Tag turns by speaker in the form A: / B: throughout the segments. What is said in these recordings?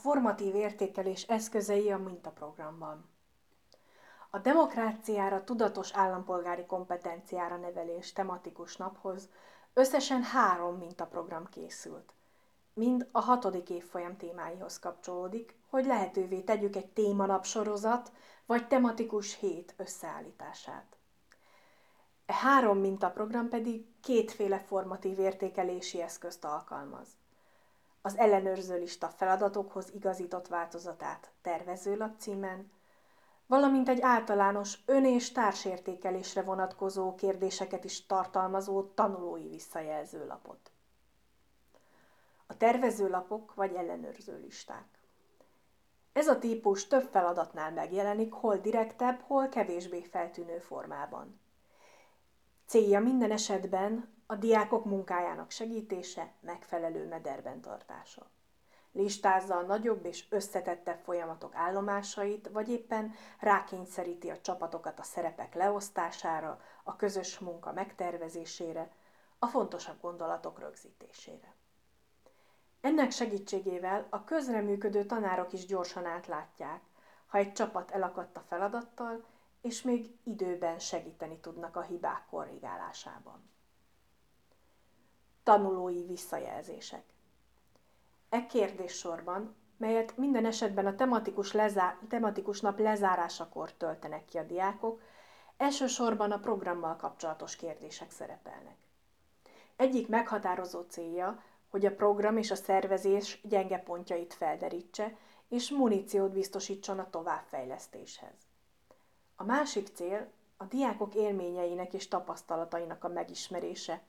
A: formatív értékelés eszközei a mintaprogramban. A demokráciára tudatos állampolgári kompetenciára nevelés tematikus naphoz összesen három mintaprogram készült. Mind a hatodik évfolyam témáihoz kapcsolódik, hogy lehetővé tegyük egy témanap sorozat vagy tematikus hét összeállítását. E három mintaprogram pedig kétféle formatív értékelési eszközt alkalmaz. Az ellenőrző lista feladatokhoz igazított változatát tervezőlap címen, valamint egy általános ön- és társértékelésre vonatkozó kérdéseket is tartalmazó tanulói visszajelzőlapot. A tervezőlapok vagy ellenőrző listák. Ez a típus több feladatnál megjelenik, hol direktebb, hol kevésbé feltűnő formában. Célja minden esetben a diákok munkájának segítése, megfelelő mederben tartása. Listázza a nagyobb és összetettebb folyamatok állomásait, vagy éppen rákényszeríti a csapatokat a szerepek leosztására, a közös munka megtervezésére, a fontosabb gondolatok rögzítésére. Ennek segítségével a közreműködő tanárok is gyorsan átlátják, ha egy csapat elakadt a feladattal, és még időben segíteni tudnak a hibák korrigálásában. Tanulói visszajelzések. E kérdéssorban, melyet minden esetben a tematikus, lezá- tematikus nap lezárásakor töltenek ki a diákok, elsősorban a programmal kapcsolatos kérdések szerepelnek. Egyik meghatározó célja, hogy a program és a szervezés gyenge pontjait felderítse, és muníciót biztosítson a továbbfejlesztéshez. A másik cél a diákok élményeinek és tapasztalatainak a megismerése,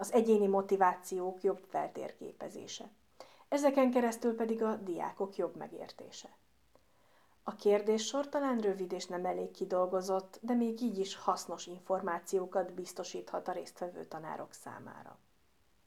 A: az egyéni motivációk jobb feltérképezése. Ezeken keresztül pedig a diákok jobb megértése. A kérdéssor talán rövid és nem elég kidolgozott, de még így is hasznos információkat biztosíthat a résztvevő tanárok számára.